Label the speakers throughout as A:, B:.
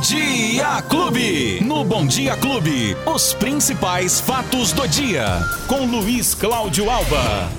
A: Dia Clube. No Bom Dia Clube, os principais fatos do dia. Com Luiz Cláudio Alba.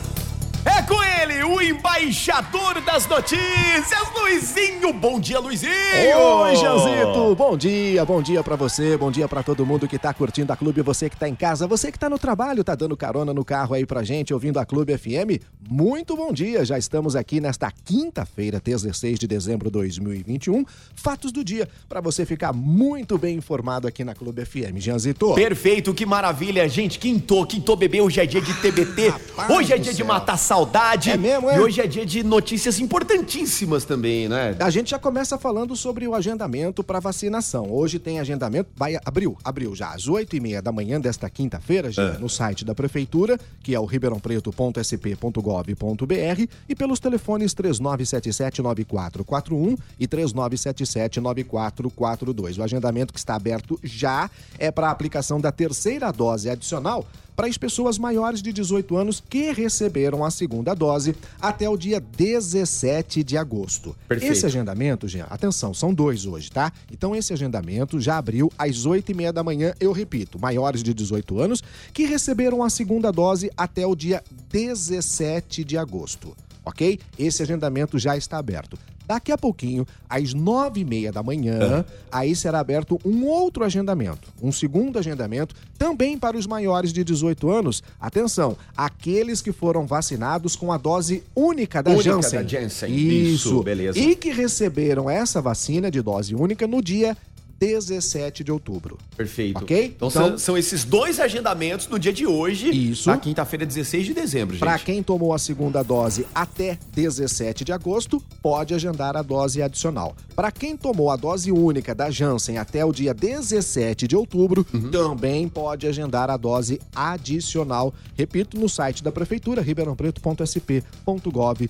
B: É com ele, o embaixador das notícias, Luizinho. Bom dia, Luizinho.
C: Oi, Janzito. Bom dia, bom dia pra você, bom dia pra todo mundo que tá curtindo a Clube, você que tá em casa, você que tá no trabalho, tá dando carona no carro aí pra gente, ouvindo a Clube FM. Muito bom dia. Já estamos aqui nesta quinta-feira, 16 de dezembro de 2021. Fatos do dia, pra você ficar muito bem informado aqui na Clube FM, Janzito.
B: Perfeito, que maravilha, gente. Quintou, quintou bebê. Hoje é dia de TBT.
C: Rapaz
B: hoje é dia de
C: céu.
B: matar saudade.
C: É mesmo, é?
B: E hoje é dia de notícias importantíssimas também, né?
C: A gente já começa falando sobre o agendamento para vacinação. Hoje tem agendamento, vai abriu, abriu já às 8 e meia da manhã desta quinta-feira, já no site da prefeitura, que é o ribeirãopreto.sp.gov.br e pelos telefones 3977-9441 e 3977-9442. O agendamento que está aberto já é para a aplicação da terceira dose adicional para as pessoas maiores de 18 anos que receberam a segunda dose até o dia 17 de agosto.
B: Perfeito.
C: Esse agendamento, Jean, atenção, são dois hoje, tá? Então esse agendamento já abriu às 8 e meia da manhã, eu repito, maiores de 18 anos que receberam a segunda dose até o dia 17 de agosto, ok? Esse agendamento já está aberto. Daqui a pouquinho, às nove e meia da manhã, aí será aberto um outro agendamento, um segundo agendamento, também para os maiores de 18 anos. Atenção, aqueles que foram vacinados com a dose única da
B: Única
C: Janssen.
B: da Janssen.
C: Isso,
B: Isso, beleza.
C: E que receberam essa vacina de dose única no dia 17 de outubro.
B: Perfeito.
C: Ok?
B: Então,
C: Então-
B: são, esses dois agendamentos no dia de hoje.
C: Isso.
B: Na quinta-feira, 16 de dezembro, gente.
C: Para quem tomou a segunda dose até 17 de agosto, pode agendar a dose adicional. Para quem tomou a dose única da Janssen até o dia 17 de outubro,
B: Uhum.
C: também pode agendar a dose adicional. Repito, no site da prefeitura, ribeirãopreto.sp.gov.br.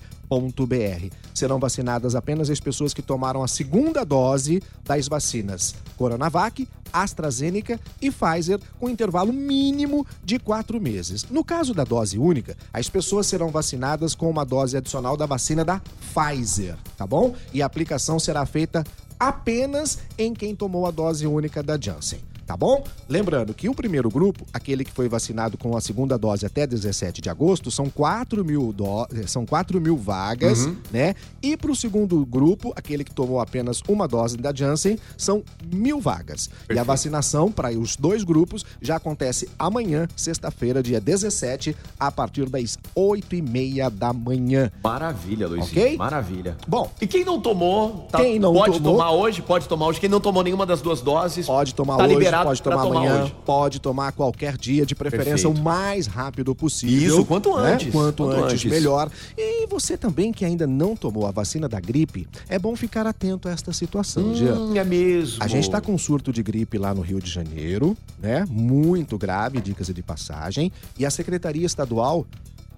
C: Serão vacinadas apenas as pessoas que tomaram a segunda dose das vacinas Coronavac, AstraZeneca e Pfizer, com intervalo mínimo de quatro meses. No caso da dose única, as pessoas serão vacinadas com uma dose adicional da vacina da Pfizer, tá bom? E a aplicação será feita apenas em quem tomou a dose única da Janssen. Tá bom? Lembrando que o primeiro grupo, aquele que foi vacinado com a segunda dose até 17 de agosto, são 4 mil, do... são 4 mil vagas, né? E para o segundo grupo, aquele que tomou apenas uma dose da Janssen, são mil vagas. E a
B: Perfeito.
C: vacinação para os dois grupos já acontece amanhã, sexta-feira, dia 17, a partir das 8 e meia da manhã.
B: Maravilha, Luizinho.
C: Ok?
B: Maravilha.
C: Bom,
B: E quem não tomou, tá-
C: Quem não
B: pode
C: tomou-
B: tomar hoje, pode tomar hoje. Quem não tomou nenhuma das duas doses,
C: Pode tomar
B: tá
C: hoje,
B: liberado
C: pode tomar amanhã,
B: hoje.
C: pode tomar qualquer dia, de preferência
B: Perfeito.
C: o mais rápido possível.
B: Isso, quanto
C: né?
B: antes,
C: Quanto,
B: quanto
C: antes,
B: antes.
C: melhor. E você também que ainda não tomou a vacina da gripe, é bom ficar atento a esta situação, Jean.
B: Hum, é mesmo.
C: A gente está com um surto de gripe lá no Rio de Janeiro, né? Muito grave, dicas de passagem. E a Secretaria Estadual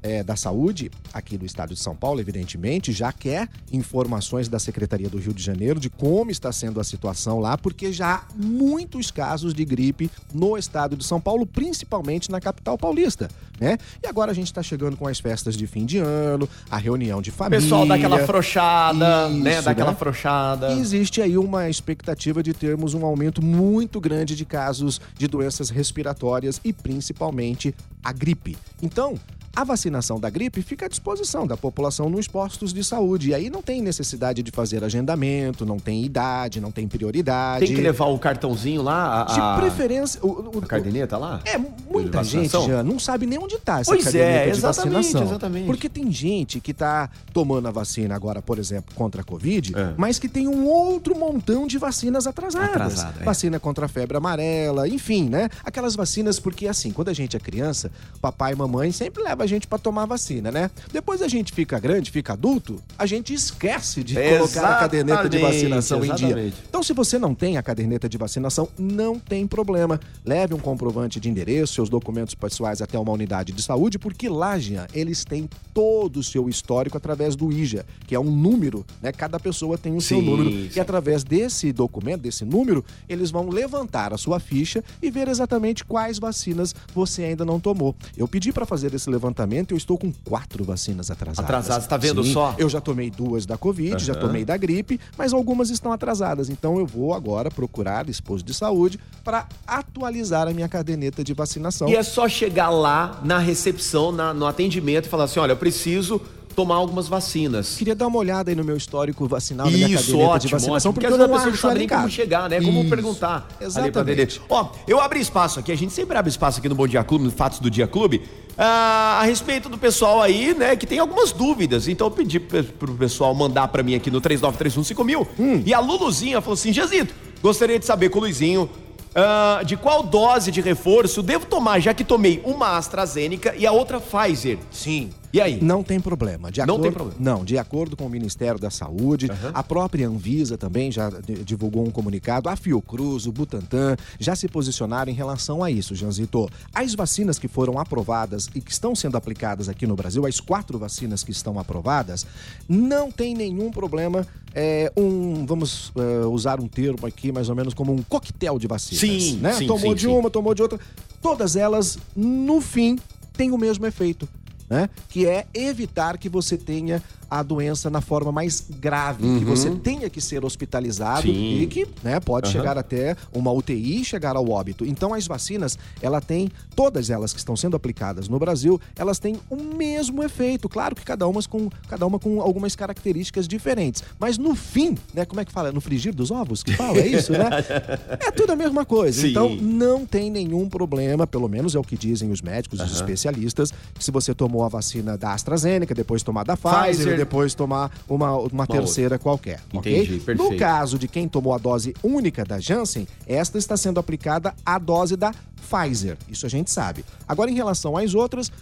C: eh, da Saúde, aqui do estado de São Paulo, evidentemente, já quer informações da Secretaria do Rio de Janeiro de como está sendo a situação lá, porque já há muitos casos de gripe no estado de São Paulo, principalmente na capital paulista, né? E agora a gente está chegando com as festas de fim de ano, a reunião de família.
B: pessoal dá aquela afrouxada, né?
C: Isso,
B: Dá aquela
C: né?
B: afrouxada.
C: E existe aí uma expectativa de termos um aumento muito grande de casos de doenças respiratórias e principalmente a gripe. Então, a vacinação da gripe fica à disposição da população nos postos de saúde. E aí não tem necessidade de fazer agendamento, não tem idade, não tem prioridade.
B: Tem que levar o cartãozinho lá, a,
C: De preferência. o- o-
B: a caderneta lá?
C: é, muita gente já não sabe nem onde tá essa
B: Pois é,
C: de
B: exatamente,
C: vacinação.
B: exatamente.
C: Porque tem gente que tá tomando a vacina agora, por exemplo, contra a Covid,
B: É.
C: mas que tem um outro montão de vacinas atrasadas.
B: Atrasada, é.
C: Vacina contra a febre amarela, enfim, né? Aquelas vacinas, porque assim, quando a gente é criança, papai e mamãe sempre leva a gente pra tomar vacina, né? Depois a gente fica grande, fica adulto, a gente esquece de colocar a caderneta de
B: Exatamente,
C: vacinação em dia.
B: exatamente.
C: Então, se você não tem a caderneta de vacinação, não tem problema. Leve um comprovante de endereço, seus documentos pessoais até uma unidade de saúde, porque lá, Jean, eles têm todo o seu histórico através do IJA, que é um número, né? Cada pessoa tem o seu
B: Sim,
C: número.
B: sim.
C: E através desse documento, desse número, eles vão levantar a sua ficha e ver exatamente quais vacinas você ainda não tomou. Eu pedi para fazer esse levantamento levantamento, eu estou com quatro vacinas atrasadas.
B: Atrasadas, tá vendo
C: Sim,
B: só?
C: Eu já tomei duas da Covid, já tomei da gripe, mas algumas estão atrasadas. Então eu vou agora procurar esposo de saúde para atualizar a minha caderneta de vacinação.
B: E é só chegar lá na recepção, na- no atendimento e falar assim: olha, eu preciso tomar algumas vacinas.
C: Queria dar uma olhada aí no meu histórico vacinal, na minha
B: Isso,
C: caderneta
B: ótimo,
C: de vacinação,
B: ótimo.
C: porque,
B: Porque
C: eu não
B: a pessoa não sabe nem como chegar, né? Como
C: Isso,
B: perguntar ali pra
C: Exatamente.
B: Ó, eu abri espaço aqui, a gente sempre abre espaço aqui no Bom Dia Clube, no Fatos do Dia Clube, ah, a respeito do pessoal aí, né, que tem algumas dúvidas. Então eu pedi pe- pro pessoal mandar pra mim aqui no 39315000.
C: Hum.
B: E a Luluzinha falou assim: Jazito, gostaria de saber com o Luizinho. ah, de qual dose de reforço devo tomar, já que tomei uma AstraZeneca e a outra Pfizer?
C: Sim.
B: E aí?
C: Não tem problema. De
B: Não
C: acordo,
B: tem problema.
C: Não, de acordo com o Ministério da Saúde, a própria Anvisa também já di- divulgou um comunicado, a Fiocruz, o Butantan já se posicionaram em relação a isso, Janzito. As vacinas que foram aprovadas e que estão sendo aplicadas aqui no Brasil, as quatro vacinas que estão aprovadas, não tem nenhum problema. É, um, vamos é, usar um termo aqui, mais ou menos como um coquetel de vacinas.
B: Sim,
C: né?
B: sim,
C: Tomou
B: sim,
C: de
B: sim.
C: uma, tomou de outra. Todas elas, no fim, têm o mesmo efeito. Né? Que é evitar que você tenha a doença na forma mais grave, que você tenha que ser hospitalizado
B: Uhum. Sim.
C: e que né, pode
B: Aham.
C: chegar até uma UTI e chegar ao óbito. Então as vacinas, ela tem, todas elas que estão sendo aplicadas no Brasil, elas têm o mesmo efeito. Claro que cada uma com, cada uma com algumas características diferentes. Mas no fim, né, como é que fala? No frigir dos ovos que fala, é isso, né? É tudo a mesma coisa.
B: Sim.
C: Então não tem nenhum problema, pelo menos é o que dizem os médicos, os especialistas, que se você tomou a vacina da AstraZeneca, depois tomar da Pfizer,
B: Pfizer.
C: Depois tomar uma, uma terceira qualquer,
B: Entendi,
C: ok?
B: perfeito.
C: No caso de quem tomou a dose única da Janssen, esta está sendo aplicada a dose da Pfizer. Isso a gente sabe. Agora, em relação às outras,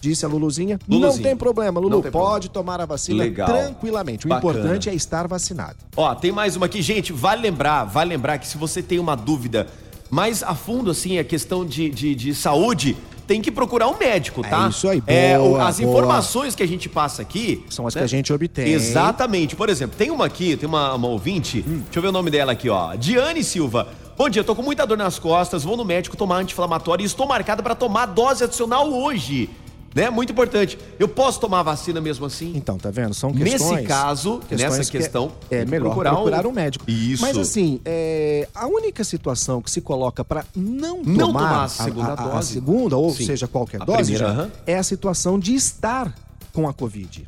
C: disse a Luluzinha, não
B: Luluzinha.
C: tem problema, Lulu,
B: Não tem
C: pode tomar a vacina
B: Legal.
C: tranquilamente. O
B: Bacana.
C: importante é estar vacinado.
B: Ó, tem mais uma aqui, gente. Vale lembrar, vale lembrar que se você tem uma dúvida mais a fundo, assim, a questão de, de, de saúde, tem que procurar um médico, tá?
C: É isso aí,
B: É,
C: boa,
B: as
C: boa.
B: informações que a gente passa aqui.
C: São as
B: né?
C: que a gente obtém.
B: Exatamente. Por exemplo, tem uma aqui, tem uma, uma ouvinte.
C: Hum.
B: Deixa eu ver o nome dela aqui, ó. Diane Silva. Bom dia, tô com muita dor nas costas, vou no médico tomar anti-inflamatório e estou marcada para tomar dose adicional hoje. Né? Muito importante. Eu posso tomar a vacina mesmo assim?
C: Então, tá vendo? São questões.
B: Nesse caso,
C: questões
B: nessa
C: que
B: questão,
C: é,
B: que
C: melhor
B: procurar
C: procurar,
B: um-
C: um... médico.
B: Isso.
C: Mas assim, é, a única situação que se coloca para não,
B: Não
C: tomar,
B: tomar a segunda
C: a,
B: dose.
C: segunda ou
B: Sim.
C: seja qualquer
B: A
C: dose,
B: primeira,
C: já,
B: aham.
C: é a situação de estar com a Covid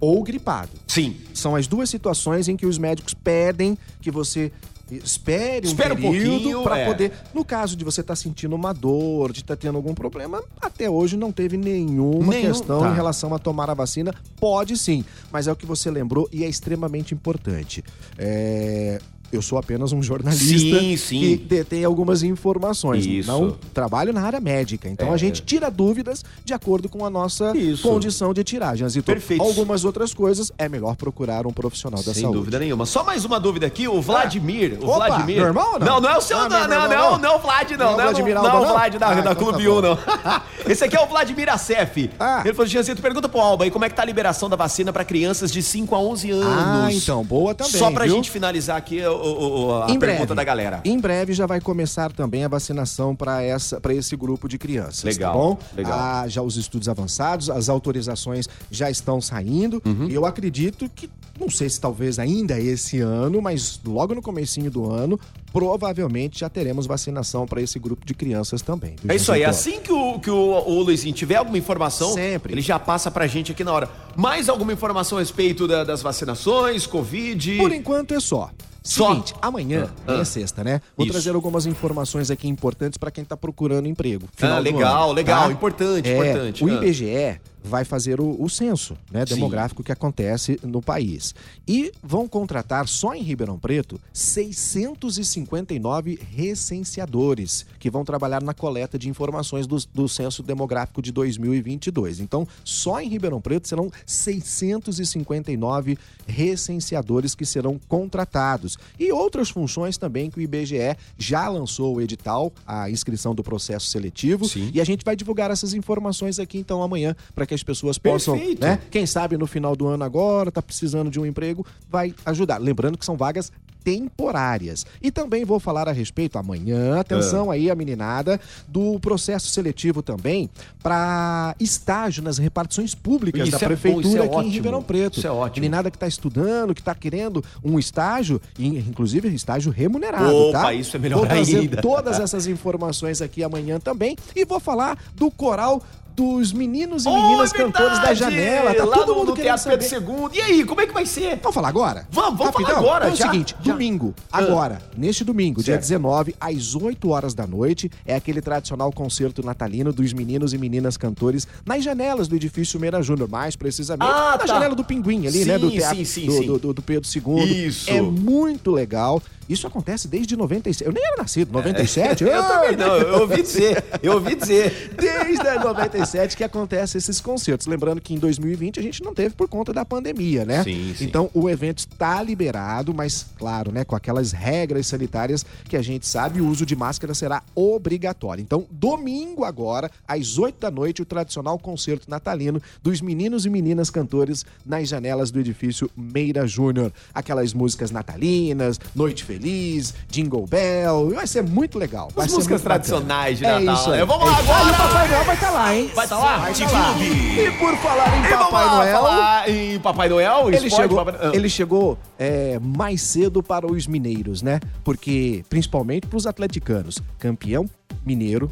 C: ou gripado.
B: Sim.
C: São as duas situações em que os médicos pedem que você espere um
B: Espera um
C: período
B: pouquinho,
C: para
B: é.
C: poder. No caso de você estar sentindo uma dor, de estar tendo algum problema, até hoje não teve nenhuma
B: Nenhum,
C: questão
B: tá.
C: em relação a tomar a vacina. Pode sim, mas é o que você lembrou e é extremamente importante. É, Eu sou apenas um jornalista
B: Sim, sim.
C: que detém algumas informações.
B: Isso.
C: Não trabalho na área médica. Então
B: É.
C: a gente tira dúvidas de acordo com a nossa
B: Isso.
C: condição de. Janzito,
B: Perfeito.
C: algumas outras coisas é melhor procurar um profissional da
B: Sem
C: saúde.
B: dúvida nenhuma. Só mais uma dúvida aqui, o Vladimir. o
C: Opa,
B: Vladimir.
C: meu irmão não?
B: Não, não é o seu,
C: Ah,
B: não, não, não,
C: não?
B: não, Vlad, não.
C: Não é
B: Não,
C: Vladimir
B: não,
C: Alba,
B: não,
C: não?
B: Vlad da,
C: Ah,
B: da
C: então
B: Clube
C: tá
B: 1,
C: bom.
B: não. Esse aqui é o Vladimir Acef.
C: Ah.
B: Ele falou, Giancito, pergunta pro Alba aí como é que tá a liberação da vacina pra crianças de 5 a 11 anos.
C: Ah, então, boa também,
B: Só pra
C: viu?
B: gente finalizar aqui o- o- a
C: Em
B: pergunta
C: breve.
B: da galera.
C: Em breve já vai começar também a vacinação para para esse grupo de crianças,
B: Legal,
C: tá bom?
B: legal.
C: Ah, já os estudos avançados, as autorizações já estão saindo
B: Uhum.
C: e eu acredito que não sei se talvez ainda esse ano, mas logo no comecinho do ano, provavelmente já teremos vacinação para esse grupo de crianças também.
B: É isso aí, assim que o, que o, o Luizinho tiver alguma informação,
C: Sempre.
B: ele já passa pra gente aqui na hora. Mais alguma informação a respeito da- das vacinações, Covid?
C: Por enquanto é só.
B: Só?
C: Seguinte, amanhã
B: Ah,
C: é sexta, né? Vou
B: Isso.
C: trazer algumas informações aqui importantes para quem tá procurando emprego.
B: Ah, legal, legal,
C: tá?
B: importante,
C: É,
B: importante.
C: O
B: Ah.
C: IBGE vai fazer o, o censo né,
B: Sim.
C: demográfico que acontece no país. E vão contratar só em Ribeirão Preto 659 recenseadores que vão trabalhar na coleta de informações do, do censo demográfico de 2022. Então, só em Ribeirão Preto serão 659 recenseadores que serão contratados. E outras funções também que o IBGE já lançou o edital, a inscrição do processo seletivo.
B: Sim.
C: E a gente vai divulgar essas informações aqui então amanhã para que as pessoas possam,
B: Perfeito.
C: né? Quem sabe no final do ano agora tá precisando de um emprego, vai ajudar. Lembrando que são vagas temporárias. E também vou falar a respeito amanhã, atenção aí a meninada, do processo seletivo também para estágio nas repartições públicas
B: Isso
C: da
B: é bom,
C: prefeitura
B: isso é
C: aqui
B: ótimo.
C: em Ribeirão Preto.
B: Isso é ótimo.
C: Meninada que está estudando, que está querendo um estágio, inclusive estágio remunerado,
B: Opa,
C: tá?
B: isso é melhor
C: Vou trazer
B: ainda.
C: todas essas informações aqui amanhã também e vou falar do coral dos meninos e meninas cantores da janela. Tá
B: Lá
C: todo
B: no,
C: mundo
B: no
C: querendo saber.
B: Pedro II. E aí, como é que vai ser?
C: Vamos falar agora?
B: Vamos, vamos falar
C: Rapidão?
B: agora,
C: É o
B: já,
C: seguinte,
B: já.
C: domingo,
B: Ah.
C: agora, neste domingo, dia
B: Certo.
C: 19, às 8 horas da noite, é aquele tradicional concerto natalino dos meninos e meninas cantores nas janelas do edifício Meira Júnior, mais precisamente
B: Ah,
C: na
B: tá.
C: janela do Pinguim ali,
B: Sim,
C: né? Do
B: sim,
C: teatro
B: sim,
C: do,
B: sim.
C: do- do- do Pedro II.
B: Isso.
C: É muito legal. Isso acontece desde 97. Eu nem era nascido, 97?
B: Eu
C: Ah,
B: também não, eu ouvi dizer, eu ouvi dizer.
C: Desde a 97 que acontece esses concertos. Lembrando que em 2020 a gente não teve por conta da pandemia, né?
B: Sim, sim.
C: Então o evento está liberado, mas claro, né, com aquelas regras sanitárias que a gente sabe, o uso de máscara será obrigatório. Então, domingo agora, às 8 da noite, o tradicional concerto natalino dos meninos e meninas cantores nas janelas do edifício Meira Júnior. Aquelas músicas natalinas, Noite Feliz, Jingle Bell, vai ser muito legal. Vai
B: As
C: ser
B: músicas
C: muito bacana.
B: tradicionais de
C: É
B: Natal.
C: isso aí.
B: né? Vamos lá
C: É isso aí.
B: agora.
C: E o Papai Noel vai estar lá, hein?
B: Vai estar lá?
C: Vai
A: Arte
C: tá lá. E por falar em
B: E vamos
C: Papai
B: lá
C: Noel,
B: falar em Papai Noel,
C: ele
B: esporte,
C: chegou,
B: Papai-
C: ele chegou é, mais cedo para os mineiros, né? Porque, principalmente para os atleticanos, campeão mineiro,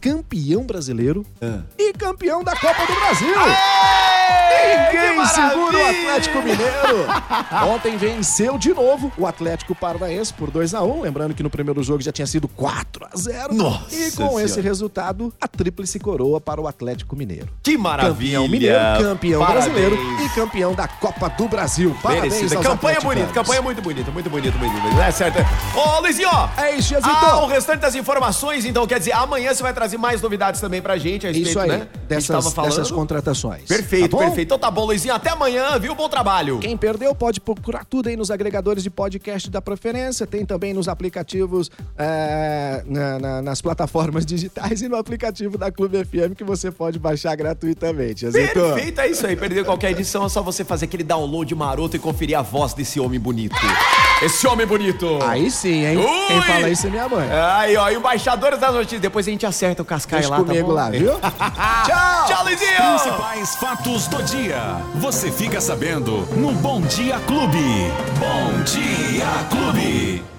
C: campeão brasileiro
B: Ah.
C: e campeão da Copa do Brasil.
B: Ei,
C: Ninguém segura o! Atlético Mineiro. Ontem venceu de novo o Atlético Paranaense por 2 a 1 Lembrando que no primeiro jogo já tinha sido 4 a 0
B: Nossa
C: E com
B: Senhora.
C: esse resultado, a tríplice coroa para o Atlético Mineiro.
B: Que maravilha!
C: Campeão mineiro, campeão
B: Parabéns.
C: brasileiro e campeão da Copa do Brasil. Parabéns
B: Merecida.
C: aos
B: Campanha bonita, campanha muito bonita, muito bonita, muito bonita. É certo. Ô, Luizinho.
C: É isso, Jezito.
B: Ah, o restante das informações, então, quer dizer, amanhã você vai trazer mais novidades também pra gente a respeito,
C: Isso aí,
B: né?
C: Dessas, dessas contratações.
B: Perfeito,
C: Tá?
B: Perfeito. Então tá bom, Luizinho. Até amanhã, viu? Bom trabalho.
C: Quem perdeu pode procurar tudo aí nos agregadores de podcast da preferência. Tem também nos aplicativos, é, na- na- nas plataformas digitais e no aplicativo da Clube FM que você pode baixar gratuitamente.
B: Perfeito, é isso aí. Perdeu qualquer edição, é só você fazer aquele download maroto e conferir a voz desse homem bonito. Esse homem bonito.
C: Aí sim, hein?
B: Ui!
C: Quem fala isso é minha mãe.
B: Aí, ó, embaixadores das notícias. Depois a gente acerta o cascaio
C: Deixa
B: lá, tá
C: comigo
B: bom?
C: lá, viu?
B: Tchau! Tchau, Luizinho!
A: Principais fatos do dia. Você fica sabendo no Bom Dia Clube. Bom Dia Clube.